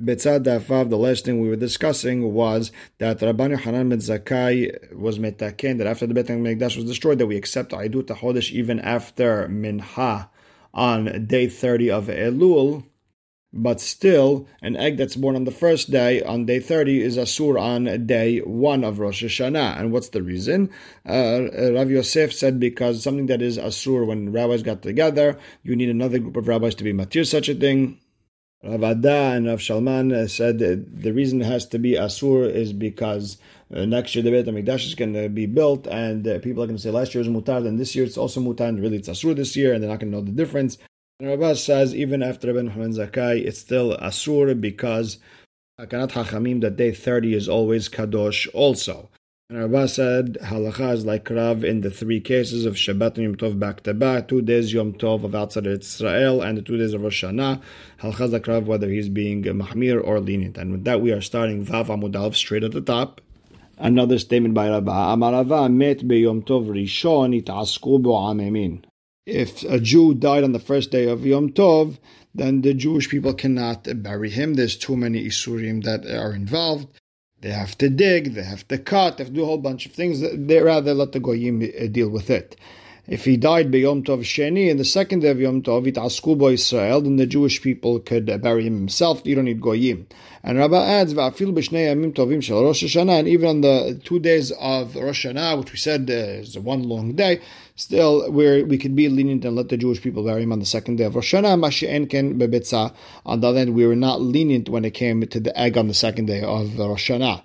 Betzad the last thing we were discussing was that Rabban Yohanan ben Zakkai was metaken, that after the Bet HaMikdash was destroyed, that we accept Aidut HaChodesh even after Minha on day 30 of Elul, but still, an egg that's born on the first day, on day 30, is Asur on day 1 of Rosh Hashanah. And what's the reason? Uh, Rav Yosef said because something that is Asur when rabbis got together, you need another group of rabbis to be matir such a thing. Rav Ada and Rav Shalman said the reason it has to be Asur is because uh, next year the Beit HaMikdash is going to be built and uh, people are going to say last year was mutar and this year it's also mutar and really it's Asur this year and they're not going to know the difference. And Rabbah says even after Rabbi Yohanan ben Zakkai it's still Asur because Akanat Hachamim that day 30 is always Kadosh also. And said halacha is like Rav in the three cases of Shabbat and Yom Tov back to back, two days Yom Tov of outside Israel, and the two days of Rosh Hashanah. Halacha is like Rav whether he's being mahmir or lenient. And with that, we are starting Vav Amud straight at the top. Another statement by Rabba Amarava met be Yom Tov Rishon itasku bo If a Jew died on the first day of Yom Tov, then the Jewish people cannot bury him. There's too many Isurim that are involved. They have to dig, they have to cut, they have to do a whole bunch of things. They rather let the goyim deal with it. If he died by Yom Tov Sheni, in the second day of Yom Tov, Yitasku bo Israel, then the Jewish people could bury him himself. You don't need goyim. And Rabbah adds, "Va'afil b'shnei yamim tovim shel Rosh Hashanah," and even on the two days of Rosh Hashanah, which we said uh, is one long day, still we we could be lenient and let the Jewish people bury him on the second day of Rosh Hashanah. Mashi'en. On the other hand, we were not lenient when it came to the egg on the second day of Rosh Hashanah.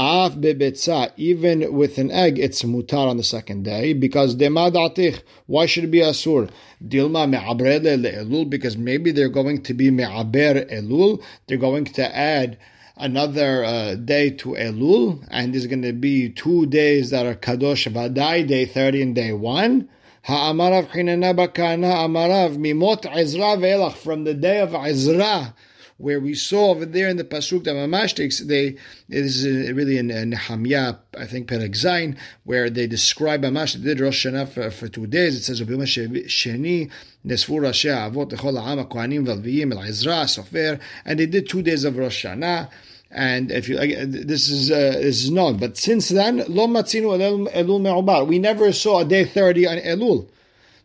Af bebetza, even with an egg, it's mutar on the second day because demadatich. Why should it be asur? Dilma me'abre elul because maybe they're going to be me'aber elul. They're going to add another uh, day to Elul, and there's going to be two days that are Kadosh Vadai, day 30 and day 1. Ha'amarav chinana amarav mimot Ezra ve'elach, from the day of Ezra where we saw over there in the pasuk that Mamash takes, they it is really in, Nehemiah, I think Perek Zayin, where they describe Mamash. They did Rosh Hashanah for, for two days. It says Sheni Nesfu Rashi Avot Lechol Ha'am Kohanim Velviyim El Ezra Sofer, and they did two days of Rosh Hashanah. And if you this is uh, this is known, but since then lo matzinu elul me'ubar. We never saw a day thirty on Elul.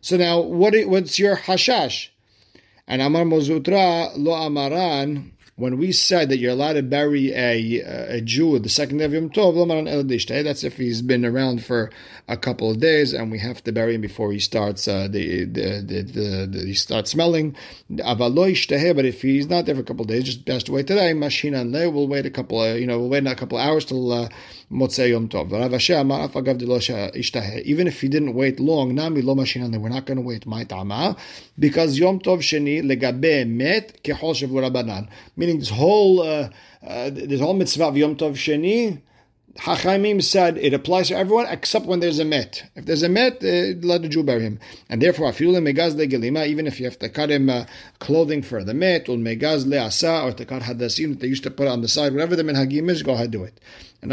So now, what what's your hashash? And Amar Mozutra lo Amaran, when we said that you're allowed to bury a, a Jew the second day of Yom Tov, El That's if he's been around for a couple of days, and we have to bury him before he starts uh, the, the, the, the, the he starts smelling. But if he's not there for a couple of days, just passed away today, Mashinan Le, we'll wait a couple of you know we'll wait a couple of hours till uh, Motzei Yom Tov. Even if he didn't wait long, Nami Lo we're not going to wait my tama because Yom Tov Sheni legabe met kehol shavu. Meaning this whole uh, uh, this whole mitzvah of Yom Tov Sheni Hachamim said it applies to everyone except when there's a met. If there's a met, uh, let the Jew bury him. And therefore, afilu megaz gelima, even if you have to cut him uh, clothing for the met, ul megaz asa, or hadasim that they used to put on the side, whatever the minhagim is, go ahead do it. And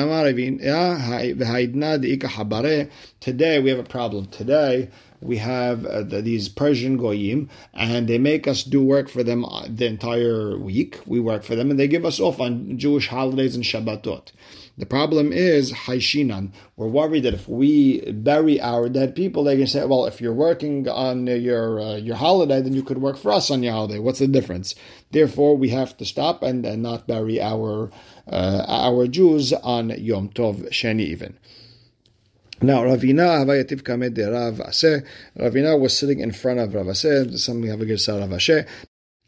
today we have a problem. Today we have uh, the, these Persian goyim, and they make us do work for them uh, the entire week. We work for them, and they give us off on Jewish holidays and Shabbatot. The problem is Haishinan. We're worried that if we bury our dead people, they can say, "Well, if you're working on your uh, your holiday, then you could work for us on your holiday. What's the difference?" Therefore, we have to stop and, and not bury our uh, our Jews on Yom Tov Sheni even. Now, Ravina Havayativ Kamed Rav Ashi. Ravina was sitting in front of Rav Ashi. Something have a good Rav Ashi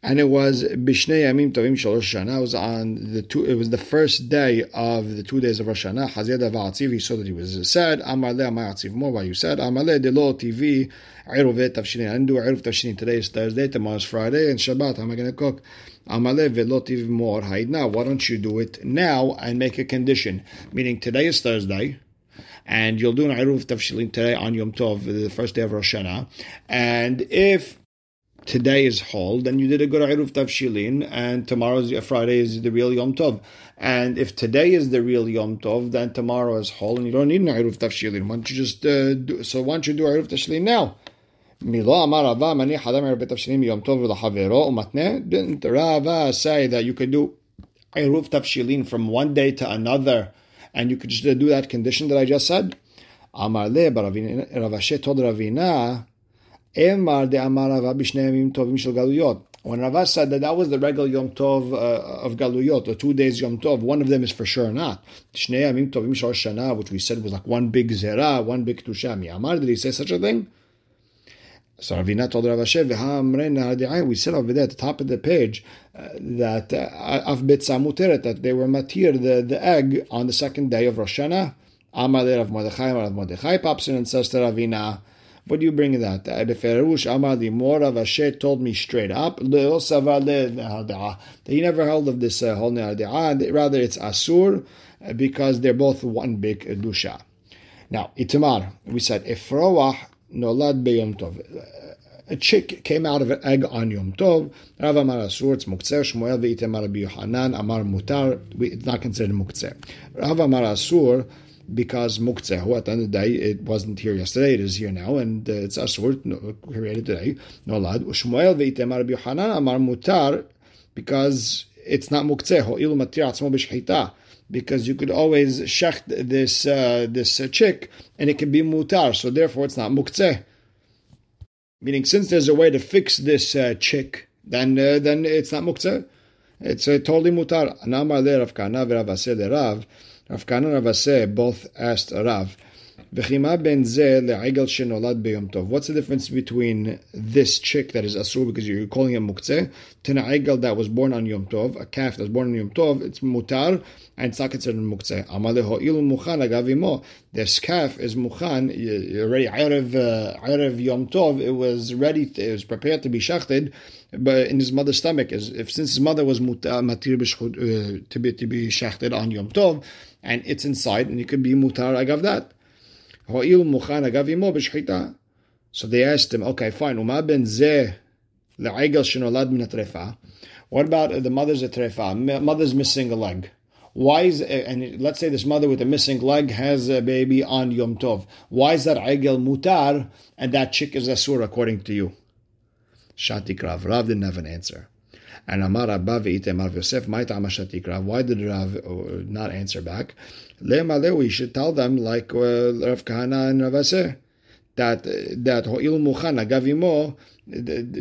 and it was Bishnei Yamim Tovim Shal Rosh Hashanah. It was on the two. It was the first day of the two days of Rosh Hashanah. Haziyad Va'atziv. He saw that he was sad. Amar le Atziv more. Why you said Amar le Delo TV Eruvet Tavshini. I didn't do Eruv Tavshilin today. is Thursday. Tomorrow is Friday and Shabbat. How am I going to cook? Amar le Velo TV more. Hide now. Why don't you do it now and make a condition? Meaning today is Thursday and you'll do an Eruv Tavshilin today on Yom Tov, the first day of Rosh Hashanah. And if today is Hol, then you did a good Eruv Tavshilin, and tomorrow's Friday is the real Yom Tov. And if today is the real Yom Tov, then tomorrow is Hol, and you don't need an Eruv Tavshilin. Why don't you just uh, do, so? Why don't you do Eruv Tavshilin now? Milo Amar Rava Mani Hadam Betavshilim Yom Tov L'Havero Umatne. Didn't Rava say that you could do Eruv Tavshilin from one day to another, and you could just do that condition that I just said? Amar Le, Rav Ashi told Ravina, Emar de Amar Tovim Shel Galuyot. When Rava said that that was the regular Yom Tov uh, of Galuyot, the two days Yom Tov, one of them is for sure not. Shnei Yom Tovim Shana, which we said was like one big Zera, one big Tusha. Amar, did he say such a thing? So Ravina told Rav Ashi, we said over there at the top of the page uh, that uh, Av that they were matir the, the egg on the second day of Rosh Hashanah. Amar Rav Mordechai, Rav pops in and says to Ravina, what do you bring that? Beferush Amar Limor Rav Ashi told me straight up, that he never held of this uh, whole uh, rather it's Asur, uh, because they're both one big Dusha. Now, Itamar, we said, if Roach nolad beyom tov. A chick came out of an egg on Yom Tov. Rav Amar Asur, it's Muktzeh. Shmuel v'item Rabbi Amar Mutar, it's not considered Muktzeh. Rav Amar Asur, because Muktzeh, at the end of the day, it wasn't here yesterday, it is here now, and uh, it's Asur, created today, Nolad. Shmuel v'item Rabbi Yohanan, Amar Mutar, because it's not Muktzeh, ho'ilu matir atzmo b'shchita because you could always shecht this uh, this uh, chick and it can be mutar, so therefore it's not muktzeh. Meaning, since there's a way to fix this uh, chick, then uh, then it's not muktzeh. It's uh, totally mutar. Anamar le Rav Kahana v'Ravaseh le Rav. What's the difference between this chick that is asur because you're calling it muktzeh to an aigal that was born on Yom Tov, a calf that's born on Yom Tov, it's mutar and it's not considered muktzeh. Amaleho ilu mukhan agavimo. This calf is mukhan already uh, erev Yom Tov. It was ready. It was prepared to be shachted, but in his mother's stomach, as if since his mother was matir uh, to be to be shachted on Yom Tov, and it's inside, and it could be mutar agav that. So they asked him, okay, fine, What about the mother's a trefa? Mother's missing a leg. Why is and let's say this mother with a missing leg has a baby on Yom Tov. Why is that aigel mutar and that chick is asur according to you? Shatik Rav. Rav didn't have an answer. And Amar Abba Itemar Yosef, my Shatik Rav. Why did Rav uh, not answer back? we should tell them like uh, Rav Kahana and Rav Asi, that that ho'il muchana gavimo.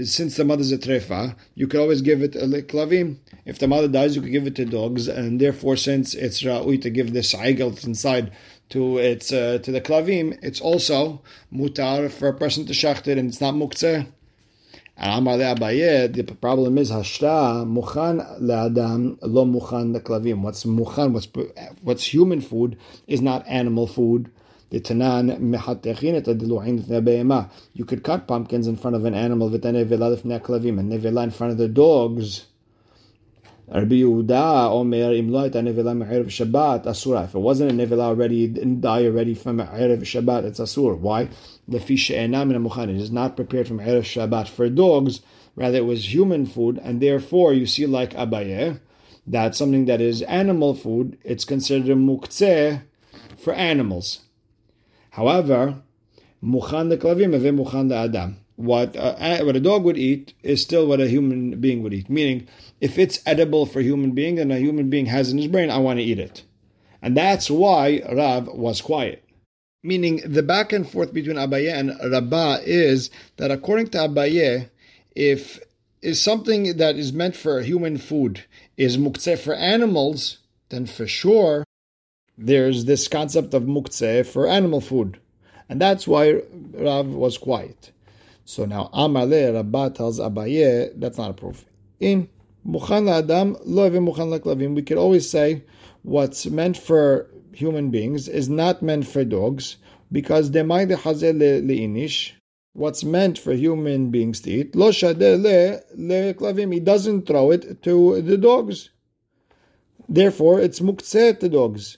Since the mother's a trefa, you could always give it a klavim. If the mother dies, you could give it to dogs, and therefore, since it's ra'ui to give this aigel inside to its uh, to the klavim, it's also mutar for a person to shacht it, and it's not muktzeh. Amar Abaye, the problem is hashra muchan le'adam lo muchan leklavim. What's muchan, what's what's human food is not animal food. You could cut pumpkins in front of an animal and nevela in front of the dogs. Rabbi Yehuda Omer Im Lo Nevela Shabbat Asura. If it wasn't a Nevela already, didn't die already from Erev Shabbat, it's Asur. Why? The fish Min It is not prepared from Erev Shabbat for dogs, rather it was human food, and therefore you see like Abaye, that something that is animal food, it's considered a muktzeh for animals. However, Mukhan the Klavim, Ave Mukhan the Adam what uh, what a dog would eat is still what a human being would eat. Meaning, if it's edible for a human being then a human being has in his brain, I want to eat it. And that's why Rav was quiet. Meaning, the back and forth between Abaye and Rabbah is that according to Abaye, if is something that is meant for human food is muktzeh for animals, then for sure there's this concept of muktzeh for animal food. And that's why Rav was quiet. So now Amale Rabbah tells Abaye that's not a proof. In Mukhan Adam Lo Mukhan Laklavim, we could always say what's meant for human beings is not meant for dogs because demai hazel leinish. What's meant for human beings to eat, lo le le klavim. He doesn't throw it to the dogs. Therefore, it's muktzeh to dogs.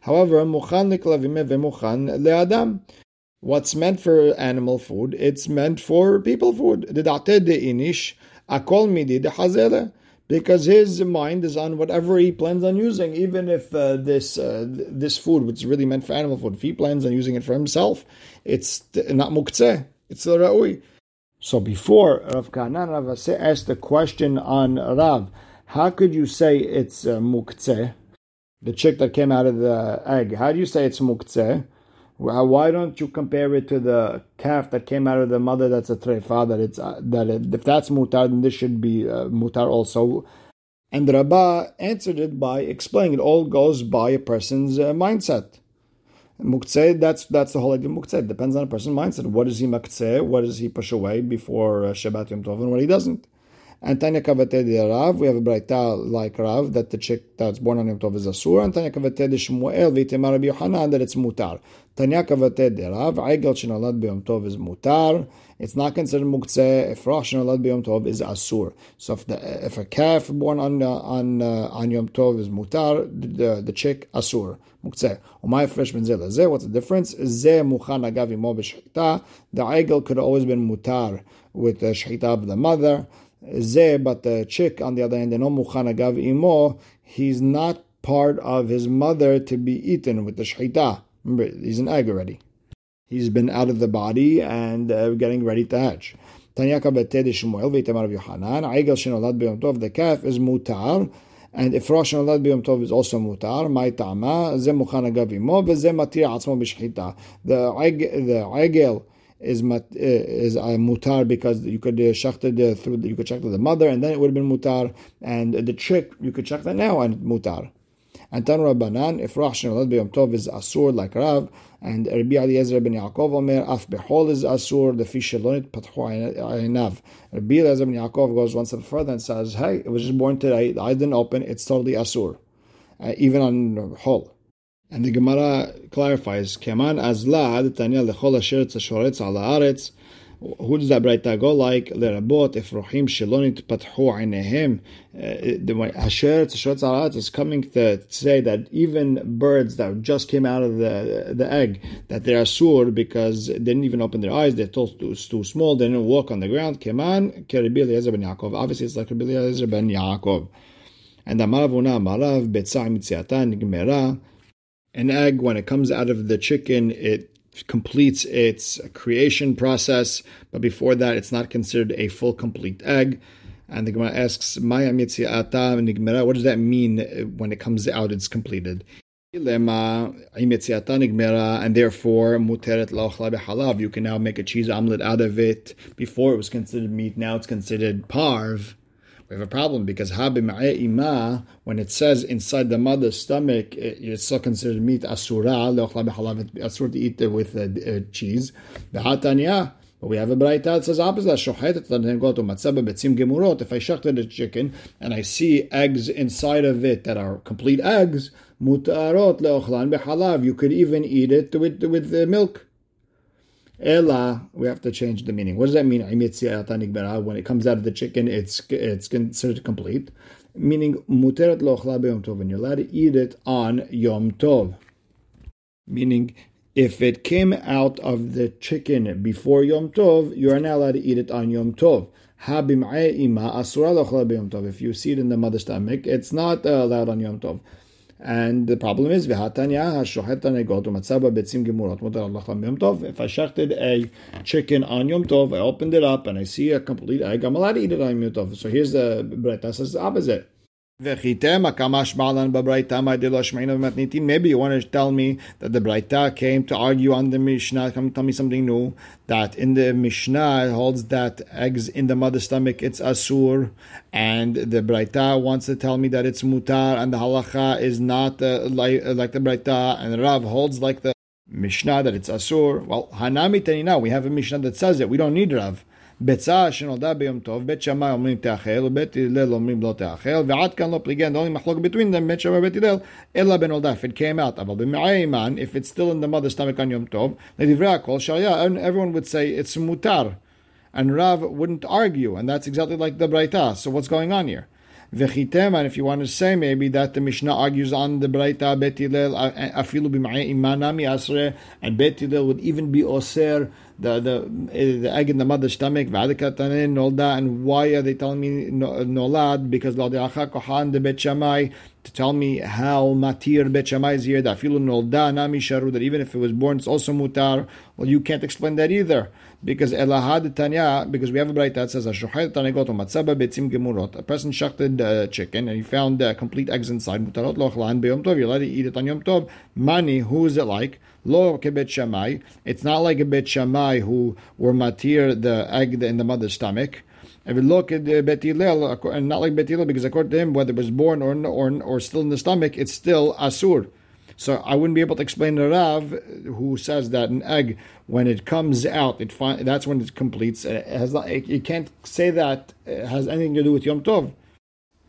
However, mukhan leklavim ve mukhan le'adam. What's meant for animal food, it's meant for people food. Midi because his mind is on whatever he plans on using, even if uh, this uh, this food, which is really meant for animal food, if he plans on using it for himself, it's not muktzeh, it's the ra'ui. So before Rav Kahanan Rav Asi asked the question on Rav, how could you say it's uh, the chick that came out of the egg? How do you say it's muktzeh? Why don't you compare it to the calf that came out of the mother that's a treifa? That it's uh, that it, if that's mutar, then this should be uh, mutar also. And the Rabbah answered it by explaining it all goes by a person's uh, mindset. Muktzeh, that's that's the whole idea of Muktzeh. Depends on a person's mindset. What does he maktzeh? What does he push away before uh, Shabbat Yom Tov and what he doesn't? And Tanya Kavatedi Rav, we have a Braita like Rav that the chick that's born on Yom Tov is Asur, and Tanya Kavatedi Shmuel, Vitemar Rabbi Yohanan, that it's Mutar. Tanya Kavatedi Rav, Eigel Shinalad B'Yom Tov is Mutar. It's not considered Muktzeh, Efrach Shinalad Beyom Tov is Asur. So if, the, if a calf born on, on, uh, on Yom Tov is Mutar, the, the, chick Asur. Muktzeh. What's the difference? Zeh Muchan Agav B'Shechita. The Aigel could always been Mutar with the Shechita of the mother. Ze, but the chick, on the other hand, no mukhan agav imo, he's not part of his mother to be eaten with the shechita. Remember, he's an egg already. He's been out of the body and uh, getting ready to hatch. Tanya kabete de Shmuel v'itamar Yohanan, Aigel shenolad b'yom tov, the calf is mutar, and if Rosh Nolad B'Yom Tov is also mutar, my tama, ze mukhan agav imo, v'ze matir atzmo b'shchita. The the Aigel is mat, uh, is uh, mutar because you could uh, shachta through the, you could shachta the mother and then it would have been mutar and the chick you could shachta now and mutar. And Tan Rabbanan, if Rosh Hashanah B'Yom Tov is asur like Rav, and Rabbi Eliezer ben Yaakov Omer, af behol is asur, the fish shalonit patchu ayinav. Rabbi Eliezer ben Yaakov goes one step further and says, hey, it was just born today, I didn't open, it's totally asur, uh, even on hol. And the Gemara clarifies, Keman azla Tanya lechol asher tzashoretz ala aretz. Who does that Braita go like? Lerabot efrohim shelonit pathu einehem. Uh, the asher tzashoretz is coming to say that even birds that just came out of the the egg that they are sur because they didn't even open their eyes. They're too, too, too small. They didn't walk on the ground. Keman keribi Eliezer ben Yaakov. Obviously, it's like Rabbi Eliezer ben Yaakov. And the Maravuna Marav Betzah Mitziata Nigmera an egg, when it comes out of the chicken, it completes its creation process, but before that, it's not considered a full, complete egg. And the Gemara asks, What does that mean when it comes out, it's completed? And therefore, muteret you can now make a cheese omelet out of it. Before it was considered meat, now it's considered parv we have a problem because ima, when it says inside the mother's stomach, it's still considered meat asura, asur to eat it with uh, uh, cheese. But we have a braita that says opposite. If I shechted the chicken and I see eggs inside of it that are complete eggs, mutarot leochlan behalav. You could even eat it with with the milk. Ella, we have to change the meaning. What does that mean? When it comes out of the chicken, it's it's considered complete. Meaning, muteret lochla b'yom tov, and you're allowed to eat it on yom tov. Meaning, if it came out of the chicken before yom tov, you are now allowed to eat it on yom tov. If you see it in the mother's stomach, it's not uh, allowed on yom tov. And the problem is, If I shechted a chicken on Yom Tov, I opened it up and I see a complete egg, I'm allowed to eat it on Yom Tov. So here's the Braita says the opposite. Maybe you want to tell me that the Braita came to argue on the Mishnah, come tell me something new, that in the Mishnah holds that eggs in the mother's stomach it's asur, and the Braita wants to tell me that it's mutar, and the halacha is not uh, like, uh, like the Braita, and Rav holds like the Mishnah that it's asur. Well, Hanami Tanina, we have a Mishnah that says it, we don't need Rav. ביצה שנולדה ביום טוב, בית שמאי אומרים תאכל, ובית הלל אומרים לא תאכל, ועד כאן לא פליגן, the only מחלוק between them, בית שמאי ובית הלל, אלא בנולדה, if it came out, אבל במעי אימן, if it's still in the mother's stomach on יום טוב, לדברי הכל שהיה, everyone would say it's מותר, and Rav wouldn't argue, and that's exactly like the Braita, so what's going on here? Vechitem, and if you want to say maybe that the Mishnah argues on the Braita Bet Hillel, afilu b'ma'e imanami asre, and Bet Hillel would even be oser the the, eh, the egg in the mother's stomach, eh, nolda, and why are they telling me eh, nolad? Because kohan de bet to tell me how matir bet is here, that filu nolda nami sharu, that even if it was born, it's also mutar. Well, you can't explain that either. Because elahad tanya, because we have a bright that says. A person shachted uh, chicken and he found uh, complete eggs inside. Mutarot lochlan beyom tov. You're allowed to eat it on yom tov. Mani, who is it like? Lo kebet shamai. It's not like a bet shamai who were matir the egg in the mother's stomach. If you look at uh, Bet and not like Bet because according to him, whether it was born or, or, or still in the stomach, it's still Asur. So I wouldn't be able to explain the Rav, who says that an egg, when it comes out, it fi- that's when it completes. It has not, you can't say that it has anything to do with Yom Tov.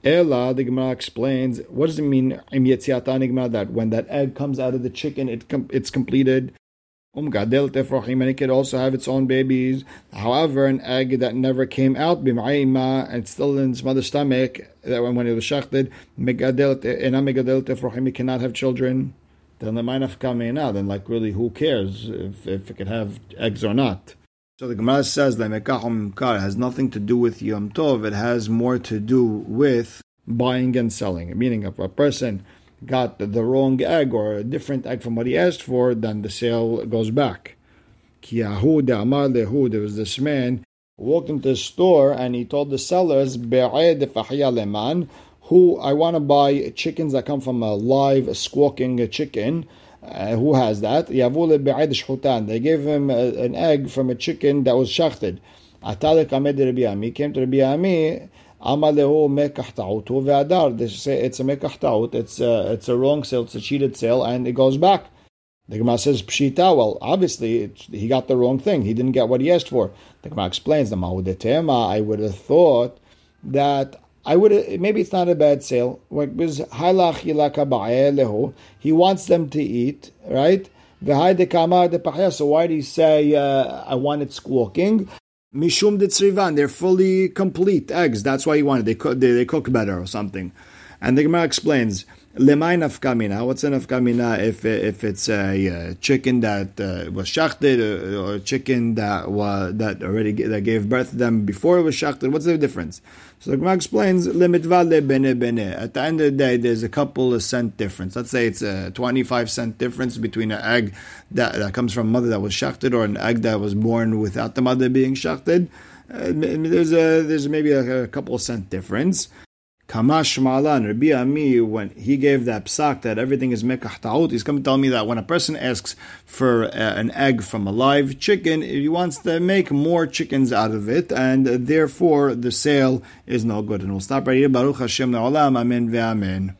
Ella, the Gemara explains, what does it mean, that when that egg comes out of the chicken, it com- it's completed. Umgadel tefrochim, and it could also have its own babies. However, an egg that never came out, b'ma'ima, and still in its mother's stomach, that when, it was shachted, megadel eh, megadel tefrochim, it cannot have children. Then the minaf kamina, then like really, who cares if, if it could have eggs or not? So the Gemara says that mekachom um has nothing to do with Yom Tov. It has more to do with buying and selling. Meaning, if a person got the wrong egg or a different egg from what he asked for, then the sale goes back. There was this man walked into the store and he told the sellers, leman, who I want to buy chickens that come from a live squawking chicken. Uh, who has that? They gave him a, an egg from a chicken that was shachted. He came to Rabbi Ami Amalehu mekach ta'utu ve'adar. They say it's a mekach ta'ut, it's a, it's a wrong sale, it's a cheated sale, and it goes back. The Gemara says pshita. Well, obviously he got the wrong thing. He didn't get what he asked for. The Gemara explains the ma'udetema. I would have thought that I would maybe it's not a bad sale. Because he wants them to eat, right? So why do you say uh, I want it squawking? Mishum de they're fully complete eggs. That's why he wanted. They cook, they, they cook better or something. And the Gemara explains, Lemay nafkamina. What's a nafkamina if if it's a, a chicken that uh, was shachted or, or, a chicken that was that already that gave birth to them before it was shachted? What's the difference? So the Gemara explains limitvale bene bene. At the end of the day, there's a couple of cent difference. Let's say it's a twenty-five cent difference between an egg that, that comes from mother that was shachted or an egg that was born without the mother being shachted. Uh, there's a there's maybe a, a couple of cent difference. Kamash Malan, Rabbi Ami, when he gave that psak that everything is mekah ta'ut, he's going to tell me that when a person asks for uh, an egg from a live chicken, he wants to make more chickens out of it, and therefore the sale is no good. And we'll stop right here. Baruch Hashem Amen ve'amen.